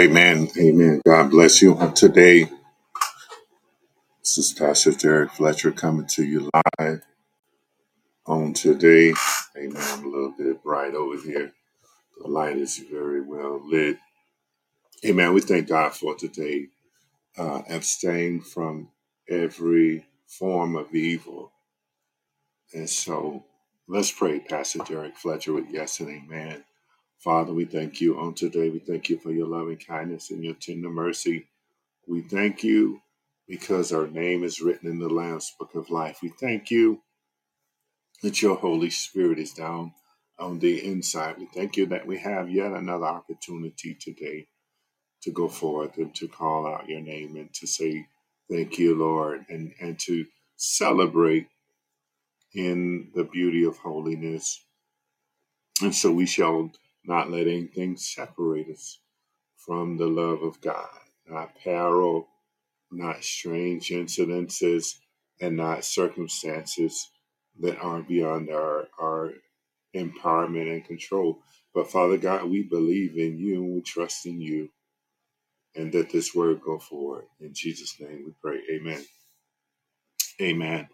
Amen. Amen. God bless you. On today, this is Pastor Derrick Fletcher coming to you live on today. Amen. A little bit bright over here. The light is very well lit. Amen. We thank God for today. Uh, abstain from every form of evil. And so let's pray, Pastor Derrick Fletcher, with yes and amen. Father, we thank you on today. We thank you for your loving kindness and your tender mercy. We thank you because our name is written in the Lamb's Book of Life. We thank you that your Holy Spirit is down on the inside. We thank you that we have yet another opportunity today to go forth and to call out your name and to say thank you, Lord, and, and to celebrate in the beauty of holiness. And so we shall not let anything separate us from the love of God, not peril, not strange incidences, and not circumstances that are beyond our, our empowerment and control. But Father God, we believe in you and we trust in you and that this word go forward. In Jesus' name we pray. Amen. Amen.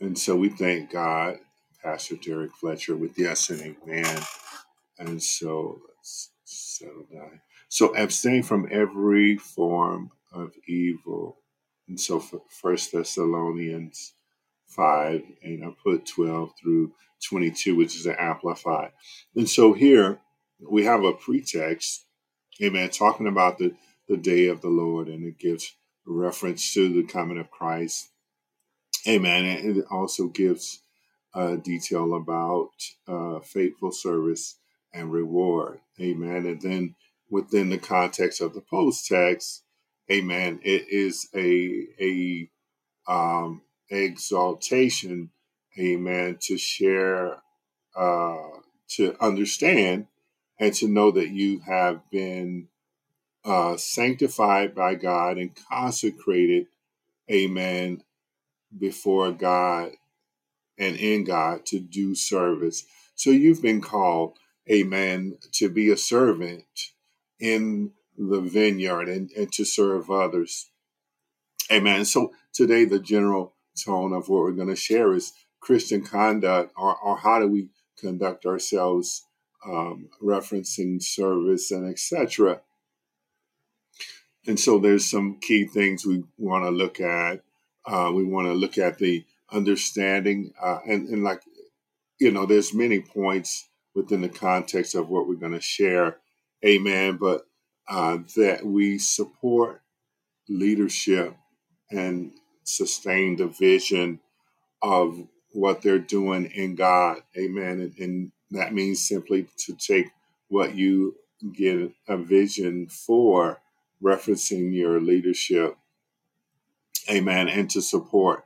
And so we thank God, Pastor Derrick Fletcher, with yes and amen. And so let's. So abstain from every form of evil. And so First Thessalonians 5, and I put 12 through 22, which is an amplified. And so here we have a pretext, amen, talking about the, the day of the Lord, and it gives reference to the coming of Christ. Amen. And it also gives uh, detail about uh, faithful service and reward. Amen. And then within the context of the post text, amen, it is a, a um, exaltation, amen, to share, uh, to understand, and to know that you have been uh, sanctified by God and consecrated, amen, before God and in God to do service. So you've been called, amen, to be a servant in the vineyard and, and to serve others. Amen. So today, the general tone of what we're going to share is Christian conduct, or, or how do we conduct ourselves, um, referencing service and etc. And so there's some key things we want to look at. Uh, we want to look at the understanding, uh, and, and like you know, there's many points within the context of what we're going to share. Amen. But uh, that we support leadership and sustain the vision of what they're doing in God. Amen. And, and that means simply to take what you get a vision for, referencing your leadership. Amen. And to support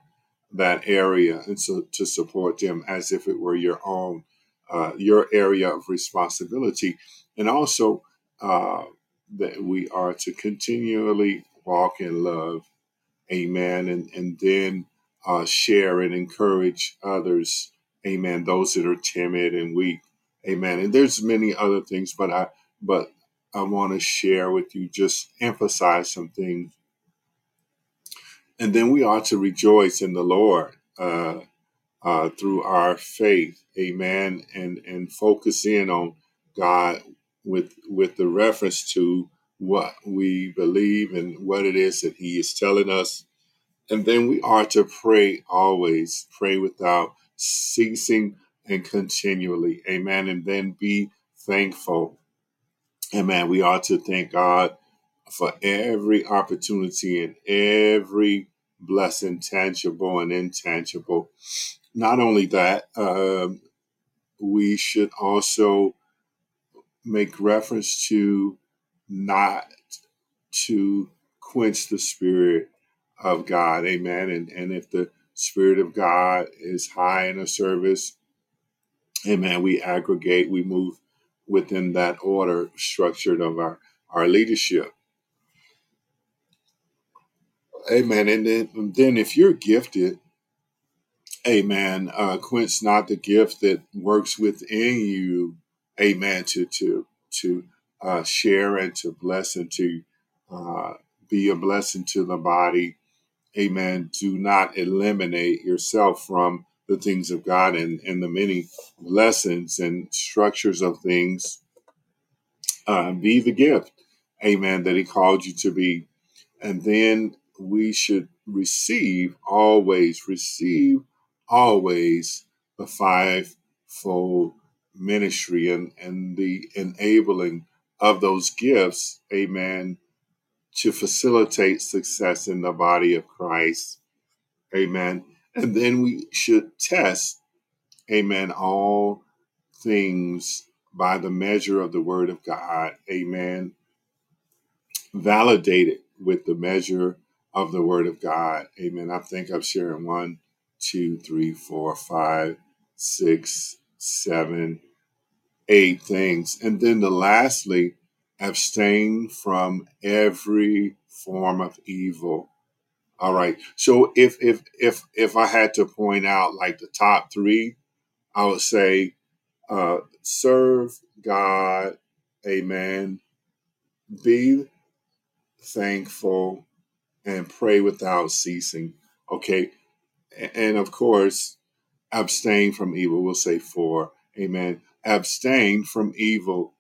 that area and so to support them as if it were your own, uh, your area of responsibility. And also uh, that we are to continually walk in love Amen. And and then uh, share and encourage others. Amen. Those that are timid and weak. Amen. And there's many other things, but I but I want to share with you, just emphasize some things. And then we are to rejoice in the Lord uh, uh, through our faith. Amen. And and focus in on God with with the reference to what we believe and what it is that He is telling us and then we are to pray always, pray without ceasing and continually. Amen. And then be thankful. Amen. We are to thank God for every opportunity and every blessing, tangible and intangible. Not only that, um, we should also make reference to not to quench the spirit of God. Amen. And and if the Spirit of God is high in a service, amen, we aggregate, we move within that order structured of our, our leadership. Amen. And then, and then if you're gifted, Amen. Uh, quench not the gift that works within you. Amen. To to to uh, share and to bless and to uh, be a blessing to the body. Amen. Do not eliminate yourself from the things of God and, and the many lessons and structures of things. Uh, be the gift. Amen. That He called you to be and then we should receive always receive always the fivefold ministry and and the enabling of those gifts amen to facilitate success in the body of christ amen and then we should test amen all things by the measure of the word of god amen validated with the measure of the word of God. Amen. I think I'm sharing one, two, three, four, five, six, seven, eight things. And then the lastly, abstain from every form of evil. All right. So if if if if I had to point out like the top three, I would say uh serve God, amen. Be thankful and pray without ceasing. Okay. And of course, abstain from evil. We'll say four. Amen. Abstain from evil.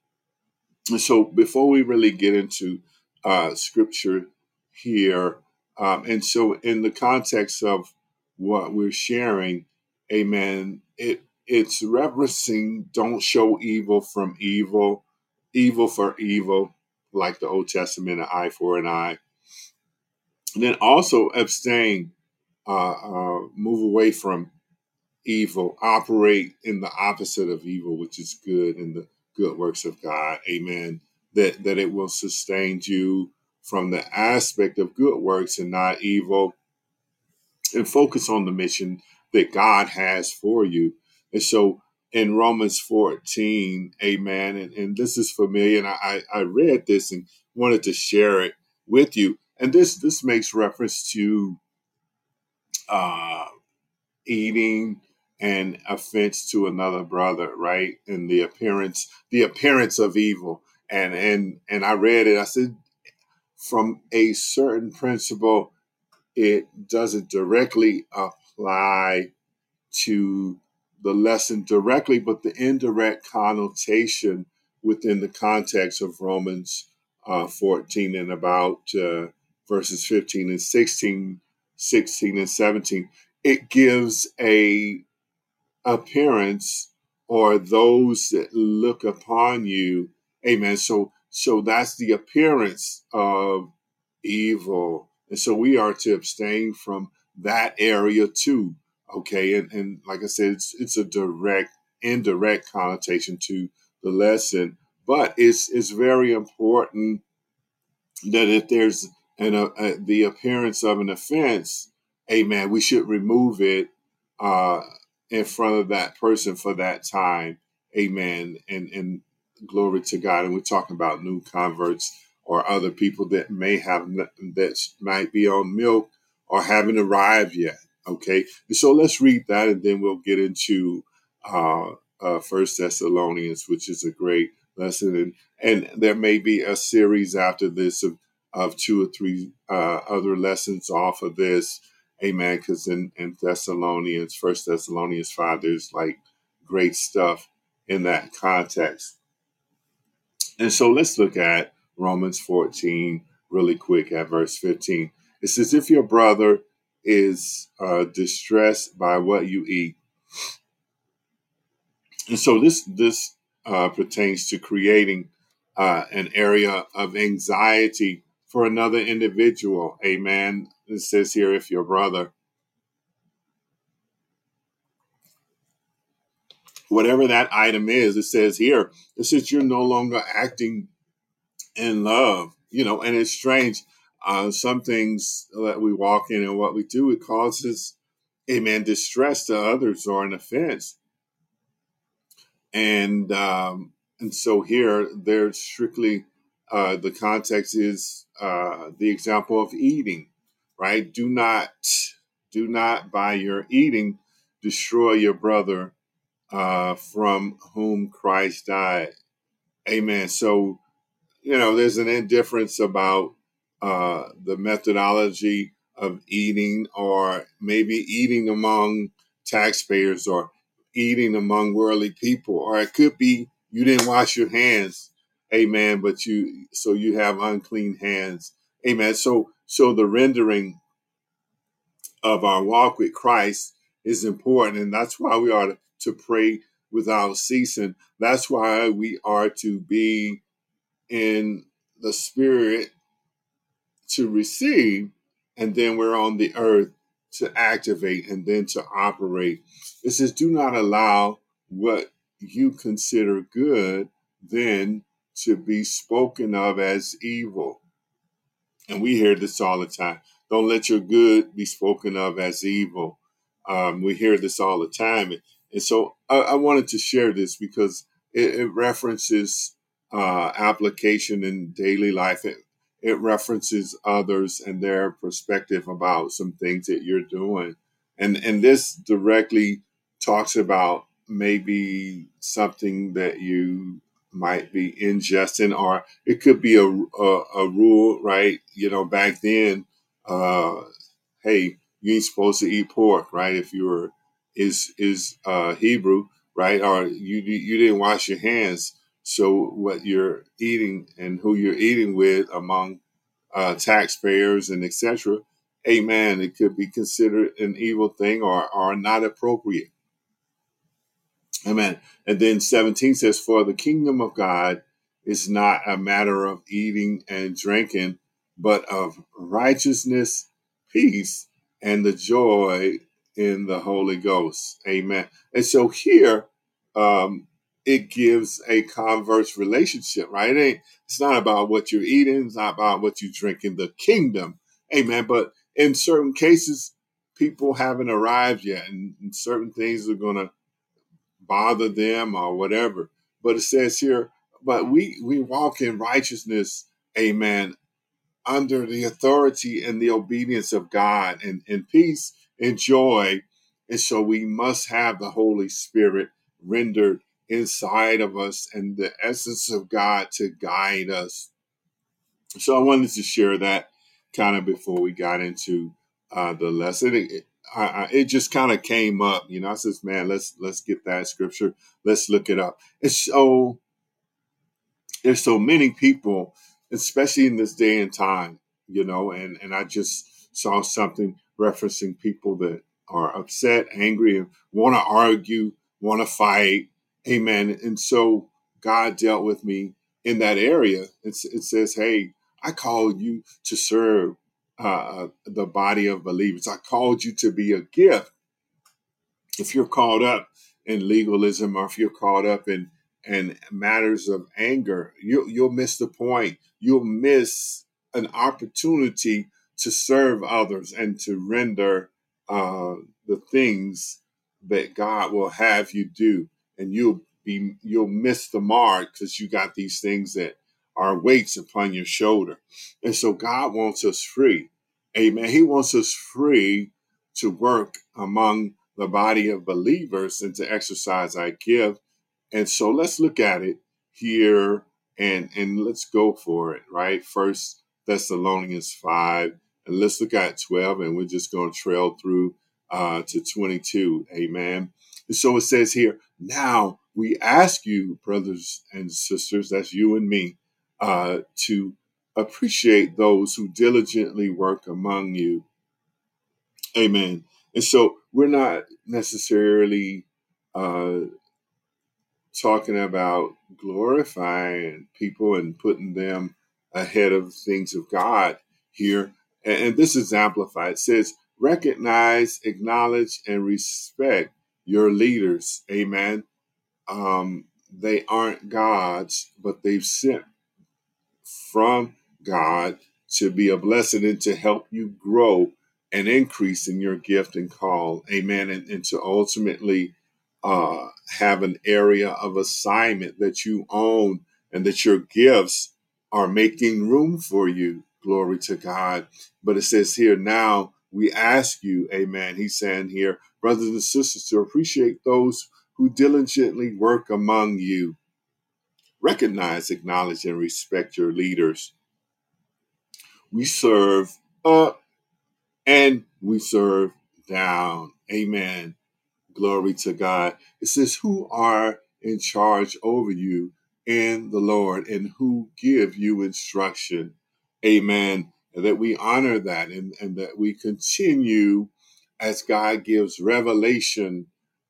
So before we really get into uh, scripture here, um, and so in the context of what we're sharing, amen, it it's referencing don't show evil from evil, evil for evil, like the Old Testament, an eye for an eye and then also abstain, uh, uh, move away from evil, operate in the opposite of evil, which is good in the good works of God. Amen. That that it will sustain you from the aspect of good works and not evil, and focus on the mission that God has for you. And so in Romans 14, amen, and, and this is familiar, and I, I read this and wanted to share it with you. And this this makes reference to uh, eating an offense to another brother, right? And the appearance, the appearance of evil. And and and I read it. I said, from a certain principle, it doesn't directly apply to the lesson directly, but the indirect connotation within the context of Romans uh, 14 and about uh, verses 15 and 16, 16 and 17, it gives a appearance or those that look upon you. Amen. So so that's the appearance of evil. And so we are to abstain from that area too. Okay. And, and like I said, it's, it's a direct, indirect connotation to the lesson, but it's, it's very important that if there's an, uh, uh, the appearance of an offense, amen, we should remove it uh, in front of that person for that time, amen, and, and glory to God. And we're talking about new converts or other people that may have that might be on milk or haven't arrived yet. Okay, and so let's read that, and then we'll get into uh, uh, First Thessalonians, which is a great lesson, and and there may be a series after this of of two or three uh, other lessons off of this. Amen. Because in, in Thessalonians, First Thessalonians 5, there's like great stuff in that context. And so let's look at Romans 14 really quick at verse 15. It says, If your brother is uh, distressed by what you eat, and so this this uh, pertains to creating uh, an area of anxiety for another individual. Amen. It says here, if your brother, whatever that item is, it says here, it says you're no longer acting in love. You know, and it's strange. Uh, some things that we walk in and what we do, it causes, amen, distress to others or an offense. And um, and so here, they're strictly uh, the context is uh, the example of eating, right? Do not, do not by your eating destroy your brother uh, from whom Christ died. Amen. So, you know, there's an indifference about uh, the methodology of eating, or maybe eating among taxpayers, or eating among worldly people, or it could be you didn't wash your hands. Amen. But you, so you have unclean hands. Amen. So, so the rendering of our walk with Christ is important. And that's why we are to pray without ceasing. That's why we are to be in the spirit to receive, and then we're on the earth to activate and then to operate. It says, do not allow what you consider good then to be spoken of as evil. And we hear this all the time. Don't let your good be spoken of as evil. Um, we hear this all the time. And so I, I wanted to share this because it, it references uh, application in daily life. It, it references others and their perspective about some things that you're doing. And, and this directly talks about maybe something that you might be ingesting, or it could be a, a, a rule, right? You know, back then, uh, hey, you ain't supposed to eat pork, right? If you were is is uh, Hebrew, right? Or you you didn't wash your hands, so what you're eating and who you're eating with among uh, taxpayers and etc. Amen. It could be considered an evil thing or or not appropriate. Amen. And then 17 says, For the kingdom of God is not a matter of eating and drinking, but of righteousness, peace, and the joy in the Holy Ghost. Amen. And so here, um, it gives a converse relationship, right? It ain't, it's not about what you're eating, it's not about what you drink in the kingdom. Amen. But in certain cases, people haven't arrived yet, and, and certain things are going to bother them or whatever. But it says here, but we we walk in righteousness, amen, under the authority and the obedience of God and, and peace and joy. And so we must have the Holy Spirit rendered inside of us and the essence of God to guide us. So I wanted to share that kind of before we got into uh, the lesson. It, I, I, it just kind of came up, you know. I says, "Man, let's let's get that scripture. Let's look it up." It's so there's so many people, especially in this day and time, you know. And and I just saw something referencing people that are upset, angry, and want to argue, want to fight. Amen. And so God dealt with me in that area. It's, it says, "Hey, I called you to serve uh, the body of believers. I called you to be a gift. If you're caught up in legalism, or if you're caught up in in matters of anger, you, you'll miss the point. You'll miss an opportunity to serve others and to render uh, the things that God will have you do, and you'll be you'll miss the mark because you got these things that are weights upon your shoulder, and so God wants us free, Amen. He wants us free to work among the body of believers and to exercise our gift. And so let's look at it here and and let's go for it, right? First Thessalonians five and let's look at 12, and we're just going to trail through uh, to 22. Amen. And so it says here, now we ask you, brothers and sisters, that's you and me, uh, to appreciate those who diligently work among you. Amen. And so we're not necessarily uh, talking about glorifying people and putting them ahead of things of God here. And, and this is amplified. It says, recognize, acknowledge, and respect your leaders. Amen. Um, they aren't gods, but they've sent from God to be a blessing and to help you grow and increase in your gift and call. Amen. And, and to ultimately uh, have an area of assignment that you own and that your gifts are making room for you. Glory to God. But it says here now we ask you, amen. He's saying here, brothers and sisters, to appreciate those who diligently work among you. Recognize, acknowledge, and respect your leaders. We serve up and we serve down. Amen. Glory to God. It says, Who are in charge over you in the Lord and who give you instruction. Amen. And that we honor that and, and that we continue as God gives revelation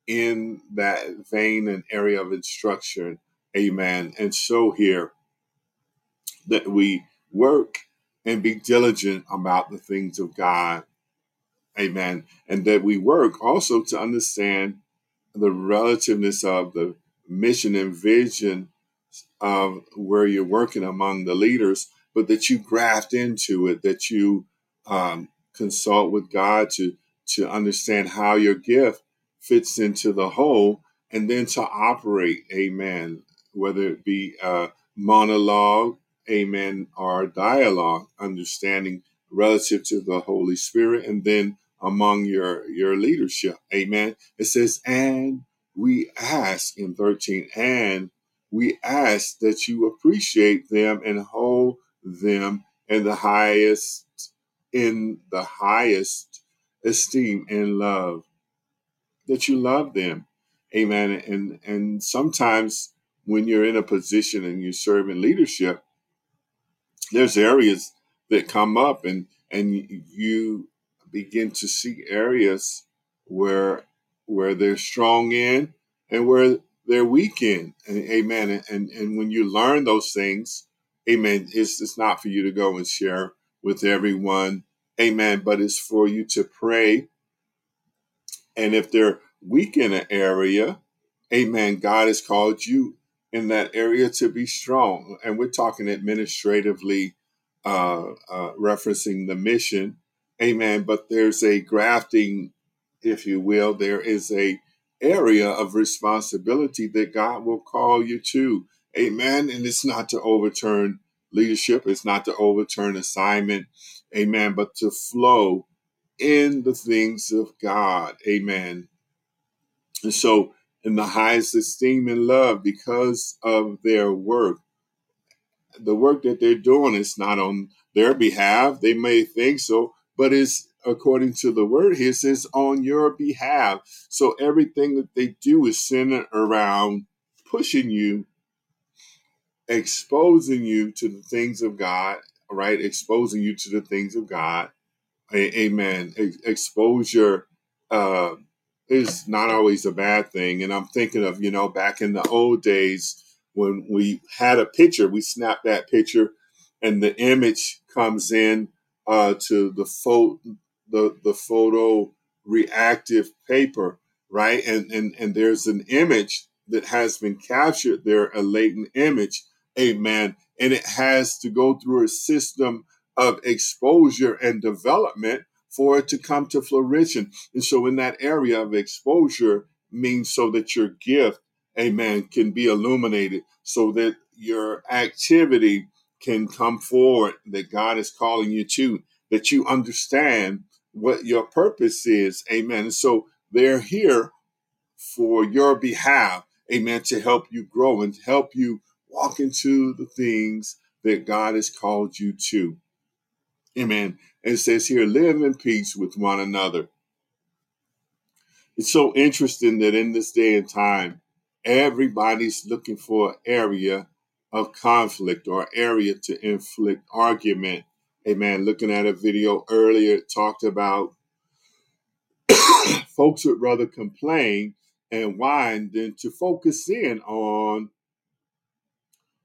in that vein and area of instruction. Amen. And so here that we work and be diligent about the things of God. Amen. And that we work also to understand the relativeness of the mission and vision of where you're working among the leaders, but that you graft into it, that you um, consult with God to to understand how your gift fits into the whole, and then to operate. Amen. Whether it be monologue, amen, or dialogue, understanding relative to the Holy Spirit, and then among your your leadership. Amen. It says, and we ask in 13, and we ask that you appreciate them and hold them in the highest in the highest esteem and love that you love them amen and and sometimes when you're in a position and you serve in leadership there's areas that come up and and you begin to see areas where where they're strong in and where they're weak in. And, amen. And, and and when you learn those things amen it's it's not for you to go and share with everyone. Amen. But it's for you to pray. And if they're weak in an area, amen, God has called you in that area to be strong. And we're talking administratively, uh, uh, referencing the mission, amen. But there's a grafting, if you will, there is a area of responsibility that God will call you to, amen. And it's not to overturn leadership, it's not to overturn assignment, amen, but to flow in the things of God. Amen. And so, in the highest esteem and love, because of their work, the work that they're doing is not on their behalf. They may think so, but it's according to the word here, it says on your behalf. So, everything that they do is centered around pushing you, exposing you to the things of God, right? Exposing you to the things of God a- amen. Ex- exposure uh, is not always a bad thing. And I'm thinking of, you know, back in the old days when we had a picture, we snapped that picture and the image comes in uh, to the, photo, the, the photo reactive paper, right? And, and, and there's an image that has been captured there, a latent image. Amen. And it has to go through a system of exposure and development for it to come to fruition. And so, in that area of exposure, means so that your gift, amen, can be illuminated, so that your activity can come forward that God is calling you to, that you understand what your purpose is, amen. And so, they're here for your behalf, amen, to help you grow and help you walk into the things that God has called you to. Amen. And says here, live in peace with one another. It's so interesting that in this day and time, everybody's looking for an area of conflict or area to inflict argument. Amen. Looking at a video earlier, it talked about folks would rather complain and whine than to focus in on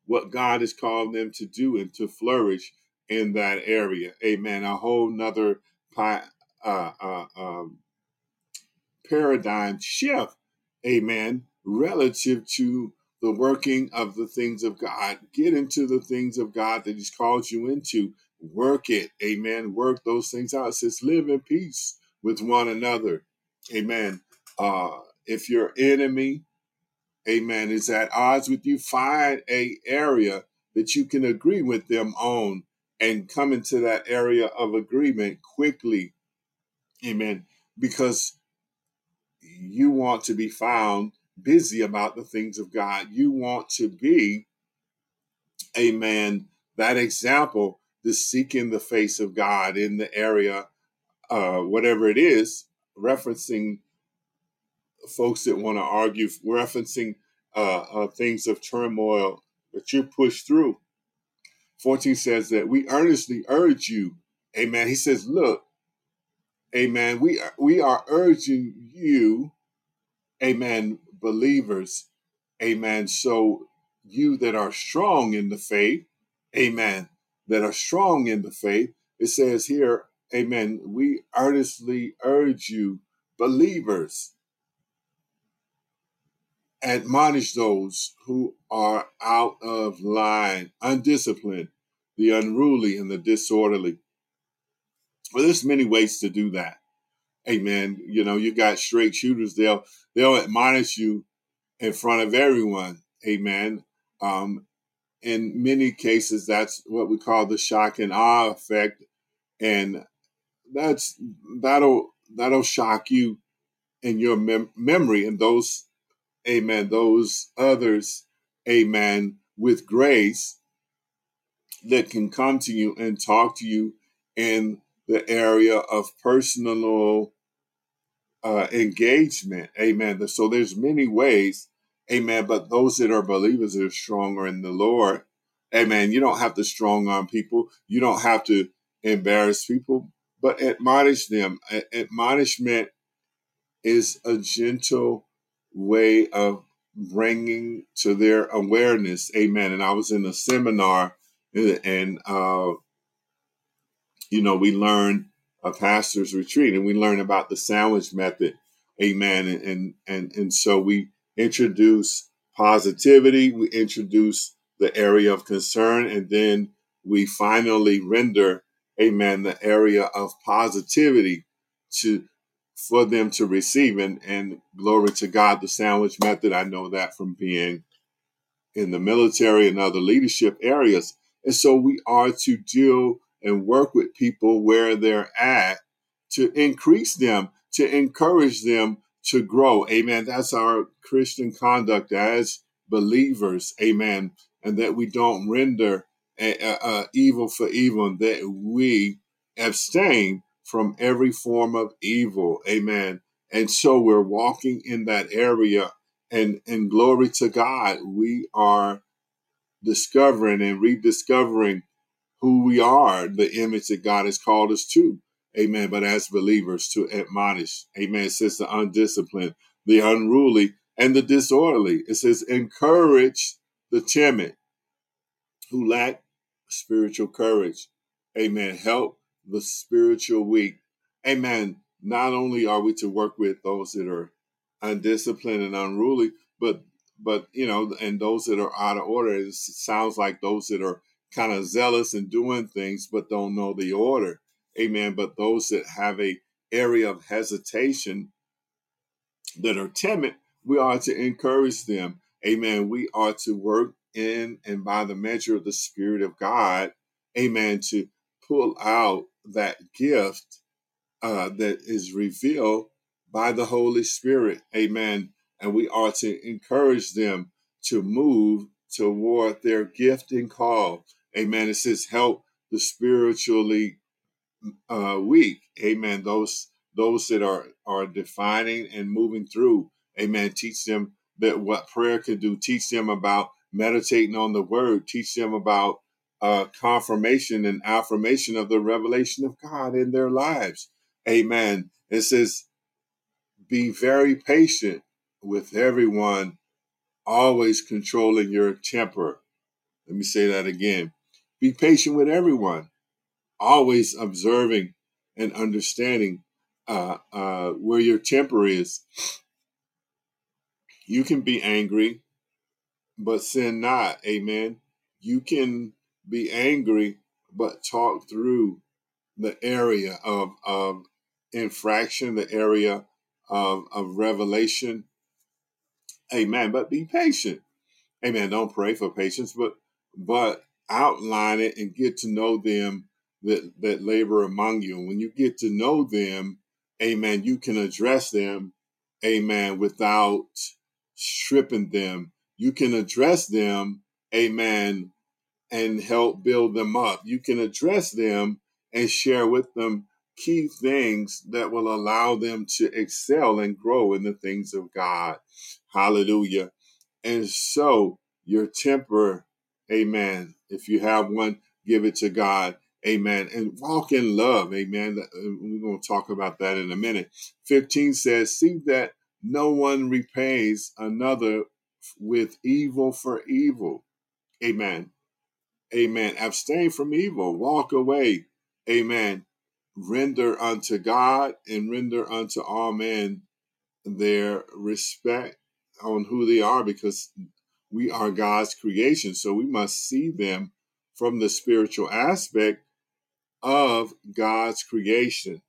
what God has called them to do and to flourish in that area. Amen. A whole nother uh, uh, um, paradigm shift. Amen. Relative to the working of the things of God. Get into the things of God that He's called you into. Work it. Amen. Work those things out. It says, live in peace with one another. Amen. Uh, if your enemy amen, is at odds with you, find a area that you can agree with them on and come into that area of agreement quickly. Amen. Because you want to be found busy about the things of God. You want to be, amen, that example, the seeking the face of God in the area, uh, whatever it is, referencing folks that want to argue, referencing uh, uh, things of turmoil that you push through. 14 says that we earnestly urge you, amen. He says, look, amen, we are, we are urging you, amen, believers, amen. So you that are strong in the faith, amen, that are strong in the faith, it says here, amen, we earnestly urge you, believers, admonish those who are out of line, undisciplined, the unruly, and the disorderly. Well, there's many ways to do that. Amen. You know, you got straight shooters. They'll they'll admonish you in front of everyone. Amen. Um, in many cases, that's what we call the shock and awe effect, and that's that'll that'll shock you in your mem- memory, and those amen, those others, amen, with grace that can come to you and talk to you in the area of personal uh, engagement, amen. So there's many ways, amen, but those that are believers are stronger in the Lord, amen, you don't have to strong arm people, you don't have to embarrass people, but admonish them. Admonishment is a gentle way of bringing to their awareness. Amen. And I was in a seminar and, and uh, you know, we learned a pastor's retreat and we learned about the sandwich method. Amen. And, and, and, and so we introduce positivity, we introduce the area of concern, and then we finally render, amen, the area of positivity to for them to receive. And, and glory to God, the sandwich method, I know that from being in the military and other leadership areas. And so we are to deal and work with people where they're at to increase them, to encourage them to grow. Amen. That's our Christian conduct as believers. Amen. And that we don't render uh, evil for evil, that we abstain from every form of evil. Amen. And so we're walking in that area and and glory to God, we are discovering and rediscovering who we are, the image that God has called us to. Amen. But as believers, to admonish, amen. It says the undisciplined, the unruly, and the disorderly. It says encourage the timid who lack spiritual courage. Amen. Help the spiritual weak. Amen. Not only are we to work with those that are undisciplined and unruly, but but you know, and those that are out of order. It sounds like those that are kind of zealous and doing things but don't know the order. Amen. But those that have a area of hesitation that are timid, we are to encourage them. Amen. We are to work in and by the measure of the Spirit of God, amen, to pull out that gift uh, that is revealed by the Holy Spirit. Amen. And we are to encourage them to move toward their gift and call. Amen. It says, help the spiritually uh, weak. Amen. Those those that are are defining and moving through. Amen. Teach them that what prayer can do. Teach them about meditating on the word. Teach them about uh, confirmation and affirmation of the revelation of God in their lives. Amen. It says, be very patient with everyone, always controlling your temper. Let me say that again. Be patient with everyone, always observing and understanding uh, uh, where your temper is. You can be angry, but sin not. Amen. You can be angry, but talk through the area of, of infraction, the area of, of revelation. Amen. But be patient. Amen. Don't pray for patience, but but outline it and get to know them that, that labor among you. And when you get to know them, amen, you can address them, amen, without stripping them. You can address them, amen, and help build them up. You can address them and share with them key things that will allow them to excel and grow in the things of God. Hallelujah. And so your temper, amen. If you have one, give it to God. Amen. And walk in love. Amen. Uh, We're going to talk about that in a minute. 15 says, See that no one repays another with evil for evil. Amen Amen. Abstain from evil. Walk away. Amen. Render unto God and render unto all men their respect on who they are because we are God's creation. So we must see them from the spiritual aspect of God's creation.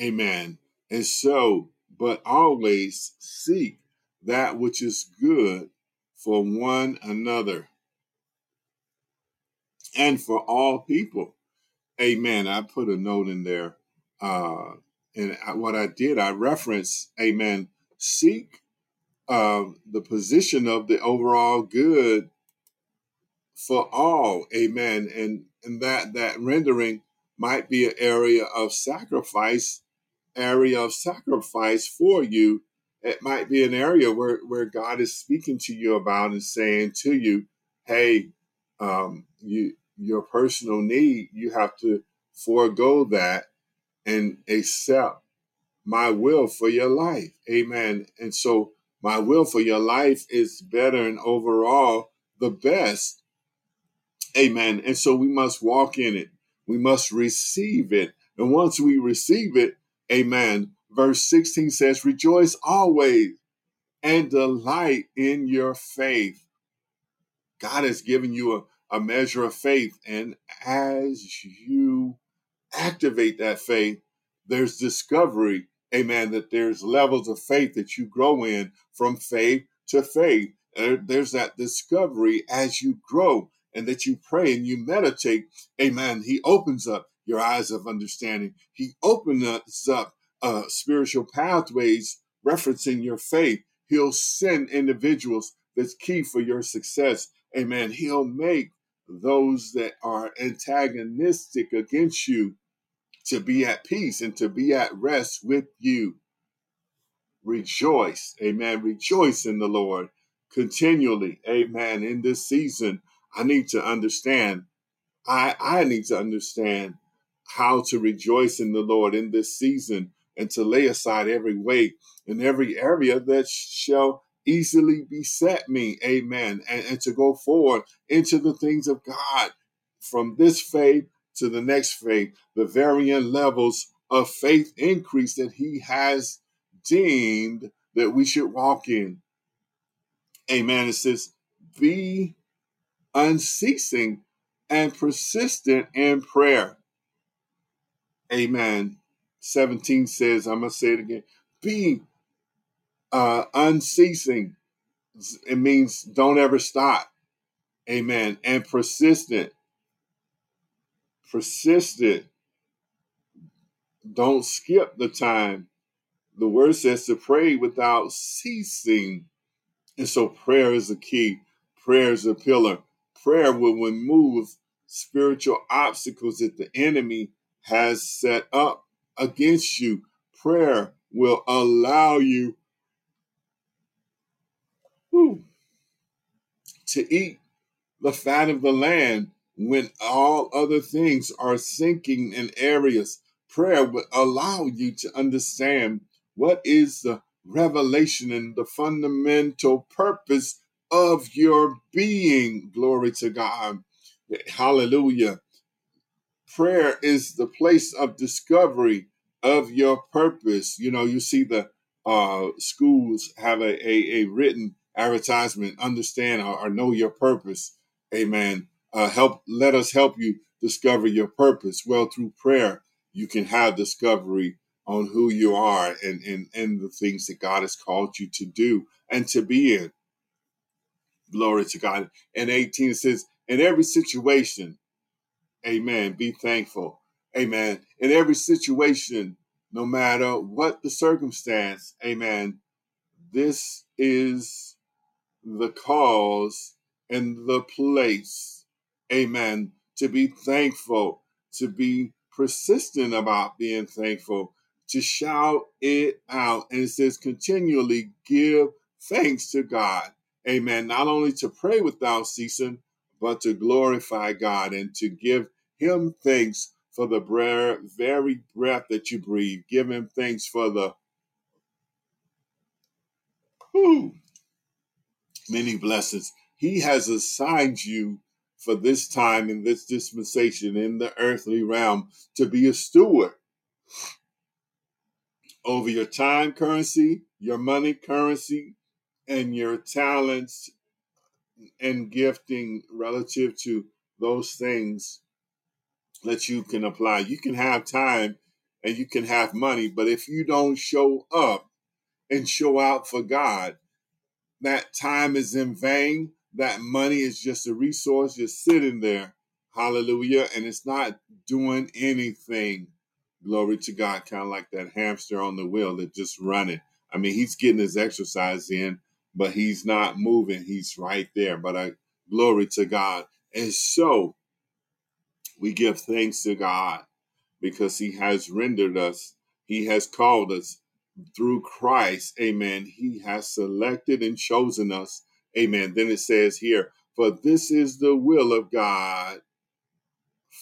Amen. And so, but always seek that which is good for one another and for all people Amen. I put a note in there. Uh, and I, what I did, I referenced, Amen, seek uh, the position of the overall good for all. Amen. And, and that, that rendering might be an area of sacrifice, area of sacrifice for you. It might be an area where, where God is speaking to you about and saying to you, hey, um, you, your personal need, you have to forego that and accept my will for your life. Amen. And so my will for your life is better and overall the best. Amen. And so we must walk in it. We must receive it. And once we receive it, amen. Verse 16 says, Rejoice always and delight in your faith. God has given you a, a measure of faith. And as you activate that faith, there's discovery, amen, that there's levels of faith that you grow in from faith to faith. There's that discovery as you grow and that you pray and you meditate, amen. He opens up your eyes of understanding. He opens up uh, spiritual pathways referencing your faith. He'll send individuals that's key for your success. Amen. He'll make those that are antagonistic against you to be at peace and to be at rest with you. Rejoice. Amen. Rejoice in the Lord continually. Amen. In this season, I need to understand. I, I need to understand how to rejoice in the Lord in this season and to lay aside every weight in every area that shall easily beset me. Amen. And, and to go forward into the things of God from this faith to the next faith, the varying levels of faith increase that He has deemed that we should walk in. Amen. It says, be unceasing and persistent in prayer. Amen. 17 says, I'm going to say it again, be uh, unceasing. It means don't ever stop. Amen. And persistent. Persistent. Don't skip the time. The word says to pray without ceasing. And so prayer is a key. Prayer is a pillar. Prayer will remove spiritual obstacles that the enemy has set up against you. Prayer will allow you whew, to eat the fat of the land when all other things are sinking in areas. Prayer will allow you to understand what is the revelation and the fundamental purpose of your being. Glory to God. Hallelujah prayer is the place of discovery of your purpose. You know, you see the uh, schools have a, a, a written advertisement, understand or, or know your purpose. Amen. Uh, help, let us help you discover your purpose. Well, through prayer, you can have discovery on who you are and, and, and the things that God has called you to do and to be in. Glory to God. And 18 says, in every situation, Amen. Be thankful. Amen. In every situation, no matter what the circumstance. Amen. This is the cause and the place, amen, to be thankful, to be persistent about being thankful, to shout it out. And it says, continually give thanks to God, amen, not only to pray without ceasing, but to glorify God and to give Him thanks for the very breath that you breathe. Give Him thanks for the whew, many blessings. He has assigned you for this time in this dispensation in the earthly realm to be a steward over your time currency, your money currency, and your talents and gifting relative to those things that you can apply. You can have time and you can have money, but if you don't show up and show out for God, that time is in vain. That money is just a resource just sitting there. Hallelujah. And it's not doing anything. Glory to God. Kind of like that hamster on the wheel that just running. I mean, he's getting his exercise in, but he's not moving. He's right there. But I glory to God. And so we give thanks to God because he has rendered us, he has called us through Christ. Amen. He has selected and chosen us. Amen. Then it says here, for this is the will of God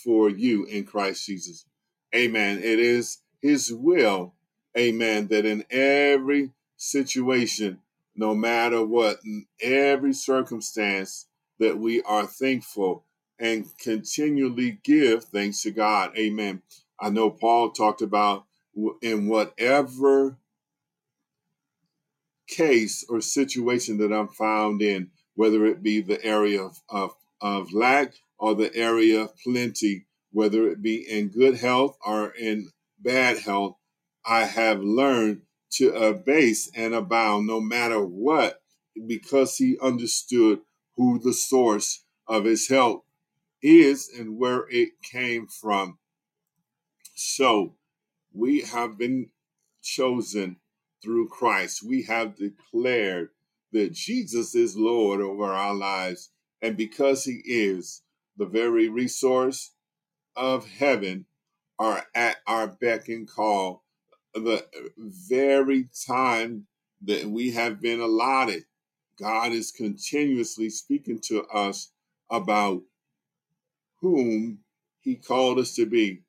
for you in Christ Jesus. Amen. It is his will. Amen. That in every situation, no matter what, in every circumstance, that we are thankful and continually give thanks to God. Amen. I know Paul talked about in whatever case or situation that I'm found in, whether it be the area of, of, of lack or the area of plenty, whether it be in good health or in bad health, I have learned to abase and abound no matter what, because he understood who the source of his help is and where it came from. So, we have been chosen through Christ. We have declared that Jesus is Lord over our lives. And because He is, the very resource of heaven are at our beck and call. The very time that we have been allotted, God is continuously speaking to us about whom He called us to be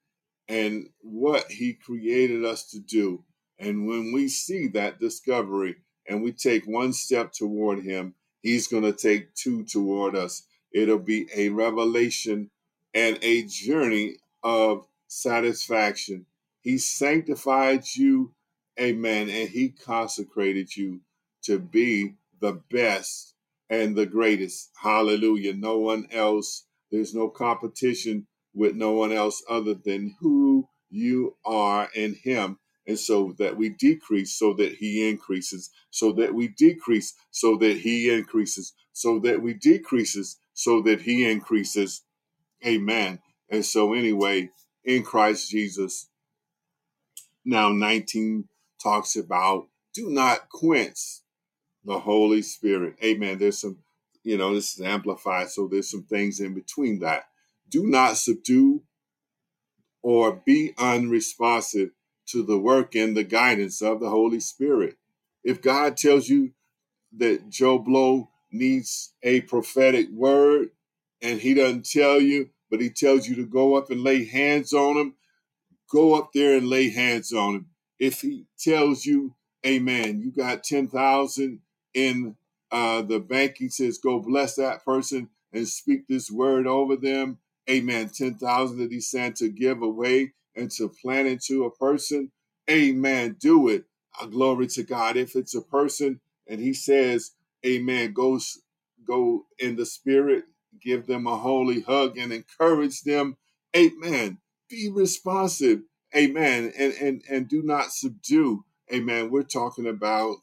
and what he created us to do. And when we see that discovery and we take one step toward him, he's going to take two toward us. It'll be a revelation and a journey of satisfaction. He sanctified you, amen, and he consecrated you to be the best and the greatest. Hallelujah. No one else, there's no competition with no one else other than who you are in him and so that we decrease so that he increases so that we decrease so that he increases so that we decreases so that he increases. Amen. And so anyway in christ jesus. Now 19 talks about do not quench the holy spirit. Amen. There's some you know this is amplified so there's some things in between that. Do not subdue or be unresponsive to the work and the guidance of the Holy Spirit. If God tells you that Joe Blow needs a prophetic word and he doesn't tell you, but he tells you to go up and lay hands on him, go up there and lay hands on him. If he tells you, Amen, you got 10,000 in uh, the bank, he says, go bless that person and speak this word over them. Amen. 10,000 that he sent to give away and to plant into a person. Amen. Do it. Uh, glory to God. If it's a person and he says, Amen, go, go in the spirit, give them a holy hug and encourage them. Amen be responsive amen and and and do not subdue amen we're talking about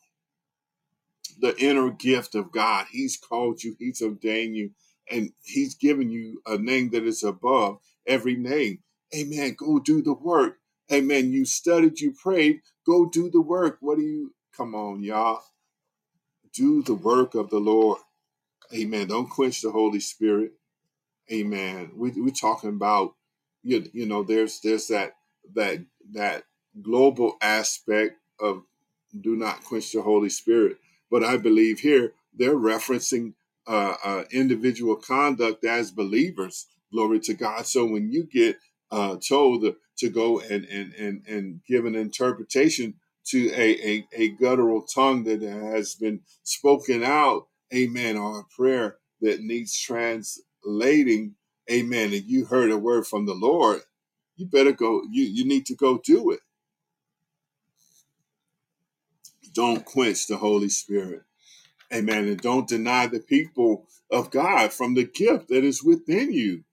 the inner gift of god he's called you he's ordained you and he's given you a name that is above every name amen go do the work Amen. You studied, you prayed. Go do the work. What do you? Come on, y'all. Do the work of the Lord. Amen. Don't quench the Holy Spirit. Amen. We we're talking about you, you know there's there's that that that global aspect of do not quench the Holy Spirit, but I believe here they're referencing uh, uh, individual conduct as believers. Glory to God. So when you get uh, told to go and and and and give an interpretation to a, a a guttural tongue that has been spoken out, Amen, or a prayer that needs translating, amen, and you heard a word from the Lord, you better go, you, you need to go do it. Don't quench the Holy Spirit. Amen. And don't deny the people of God from the gift that is within you.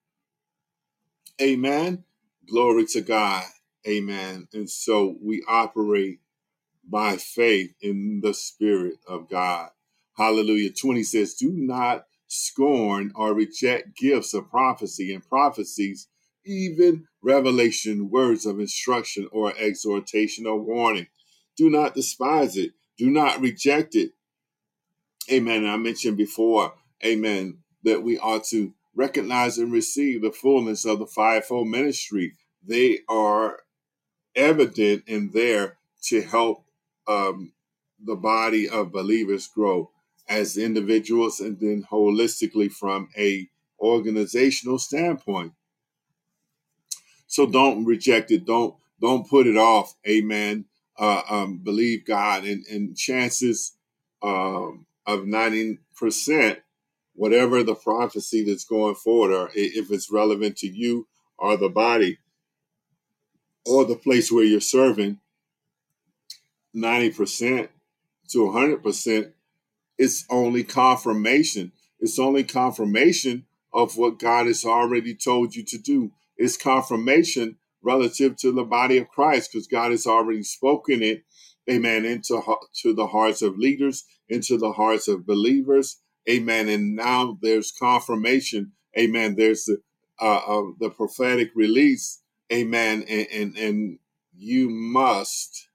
Amen. Glory to God. Amen. And so we operate by faith in the Spirit of God. Hallelujah. 20 says, Do not scorn or reject gifts of prophecy and prophecies, even revelation, words of instruction or exhortation or warning. Do not despise it. Do not reject it. Amen. I mentioned before, amen, that we are to recognize and receive the fullness of the fivefold ministry. They are evident in there to help um, the body of believers grow as individuals and then holistically from a organizational standpoint. So don't reject it. Don't don't put it off. Amen. Uh, um, believe God and, and chances um, of ninety percent, whatever the prophecy that's going forward, or if it's relevant to you or the body or the place where you're serving, 90% to 100%, it's only confirmation. It's only confirmation of what God has already told you to do. It's confirmation relative to the body of Christ because God has already spoken it, amen, into to the hearts of leaders, into the hearts of believers, amen. And now there's confirmation, amen. There's the, uh, uh, the prophetic release, amen. And, and, and you must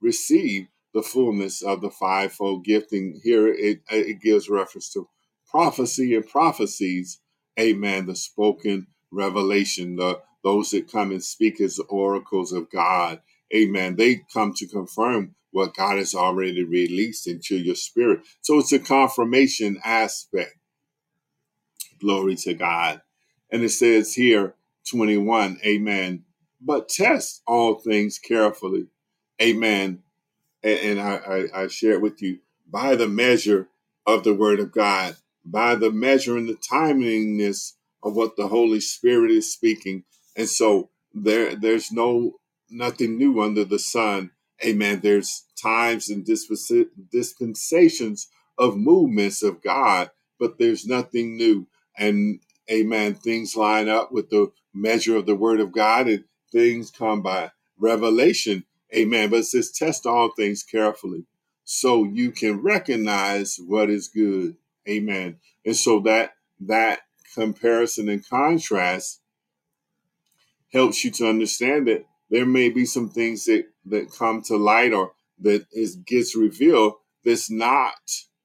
receive the fullness of the fivefold gifting. Here it, it gives reference to prophecy and prophecies. Amen. The spoken revelation, the those that come and speak as oracles of God. Amen. They come to confirm what God has already released into your spirit. So it's a confirmation aspect. Glory to God. And it says here, 21, Amen. But test all things carefully. Amen and, and I, I, I share it with you by the measure of the Word of God, by the measure and the timingness of what the Holy Spirit is speaking. And so there, there's no nothing new under the sun. Amen. There's times and dispensations of movements of God, but there's nothing new. And amen. Things line up with the measure of the Word of God, and things come by revelation Amen. But it says, test all things carefully so you can recognize what is good. Amen. And so that that comparison and contrast helps you to understand that there may be some things that, that come to light or that is gets revealed that's not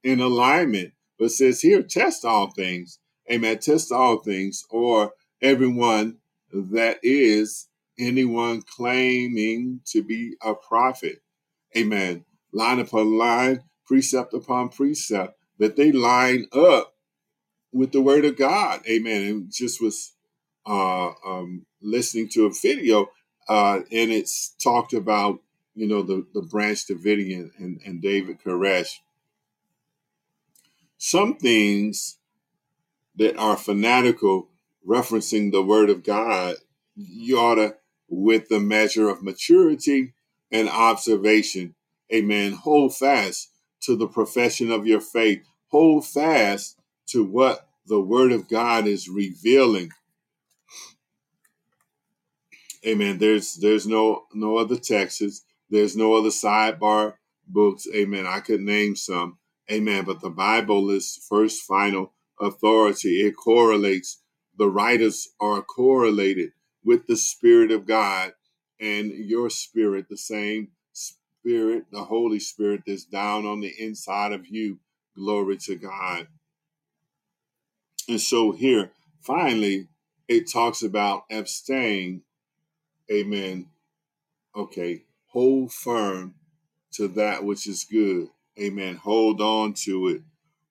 in alignment. But says here, test all things. Amen. Test all things, or everyone that is anyone claiming to be a prophet. Amen. Line upon line, precept upon precept, that they line up with the word of God. Amen. And just was uh, um, listening to a video, uh, and it's talked about, you know, the, the branch Davidian and, and David Koresh. Some things that are fanatical, referencing the word of God, you ought to with the measure of maturity and observation. Amen. Hold fast to the profession of your faith. Hold fast to what the word of God is revealing. Amen. There's there's no no other texts. There's no other sidebar books. Amen. I could name some. Amen. But the Bible is first final authority. It correlates. The writers are correlated with the Spirit of God and your spirit, the same spirit, the Holy Spirit that's down on the inside of you. Glory to God. And so here, finally, it talks about abstain. Amen. Okay. Hold firm to that which is good. Amen. Hold on to it.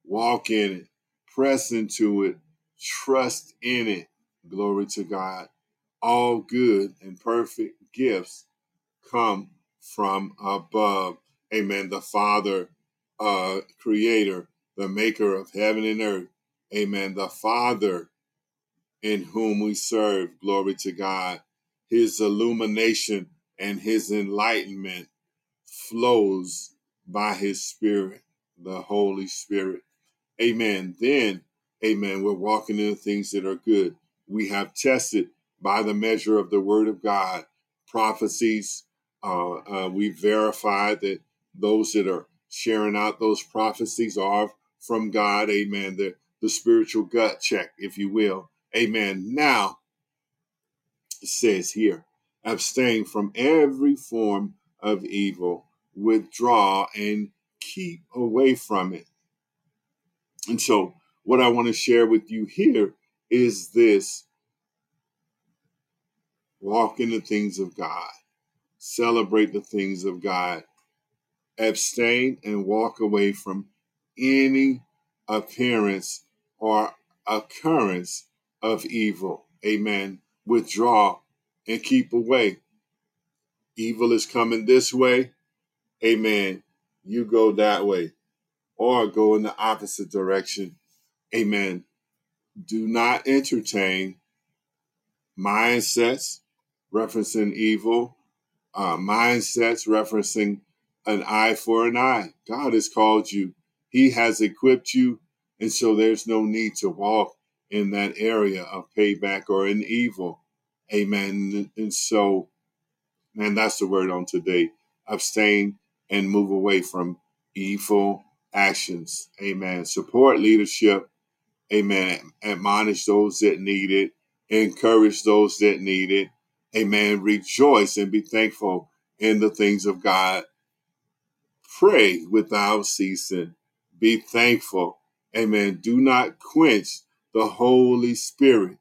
Walk in it. Press into it. Trust in it. Glory to God. All good and perfect gifts come from above. Amen. The Father, uh, Creator, the Maker of heaven and earth. Amen. The Father in whom we serve. Glory to God. His illumination and His enlightenment flows by His Spirit, the Holy Spirit. Amen. Then, amen, we're walking in the things that are good. We have tested by the measure of the Word of God prophecies. Uh, uh, we verified that those that are sharing out those prophecies are from God. Amen. The, the spiritual gut check, if you will. Amen. Now, says here, abstain from every form of evil, withdraw and keep away from it. And so, what I want to share with you here is this walk in the things of God, celebrate the things of God, abstain and walk away from any appearance or occurrence of evil. Amen. Withdraw and keep away. Evil is coming this way. Amen. You go that way or go in the opposite direction. Amen. Do not entertain mindsets referencing evil, uh, mindsets referencing an eye for an eye. God has called you, He has equipped you, and so there's no need to walk in that area of payback or in evil. Amen. And so, man, that's the word on today. Abstain and move away from evil actions. Amen. Support leadership Amen. Admonish those that need it. Encourage those that need it. Amen. Rejoice and be thankful in the things of God. Pray without ceasing. Be thankful. Amen. Do not quench the Holy Spirit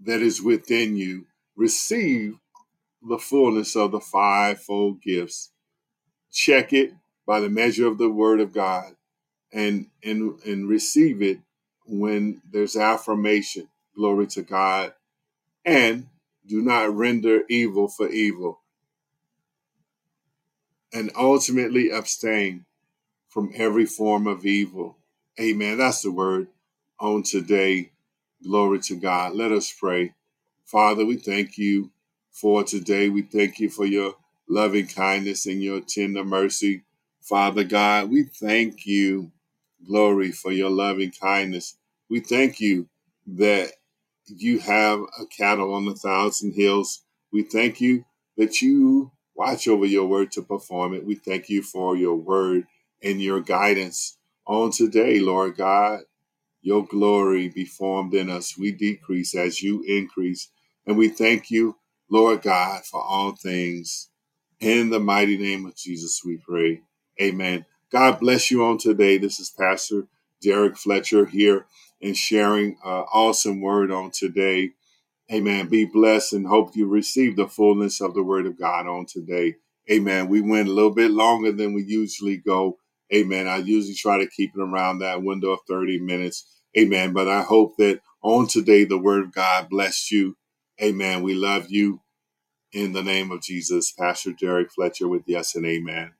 that is within you. Receive the fullness of the fivefold gifts. Check it by the measure of the Word of God and and and receive it when there's affirmation. Glory to god. And do not render evil for evil. And ultimately abstain from every form of evil. Amen. That's the word on today. Glory to god. Let us pray father we thank you for today we thank you for your loving kindness and your tender mercy father god we thank you Glory for your loving kindness. We thank you that you have a cattle on a thousand hills. We thank you that you watch over your word to perform it. We thank you for your word and your guidance on today, Lord God. Your glory be formed in us. We decrease as you increase. And we thank you, Lord God, for all things. In the mighty name of Jesus, we pray. Amen. God bless you on today. This is Pastor Derrick Fletcher here and sharing an awesome word on today. Amen. Be blessed and hope you receive the fullness of the word of God on today. Amen. We went a little bit longer than we usually go. Amen. I usually try to keep it around that window of 30 minutes. Amen. But I hope that on today the word of God bless you. Amen. We love you in the name of Jesus. Pastor Derrick Fletcher with yes and amen.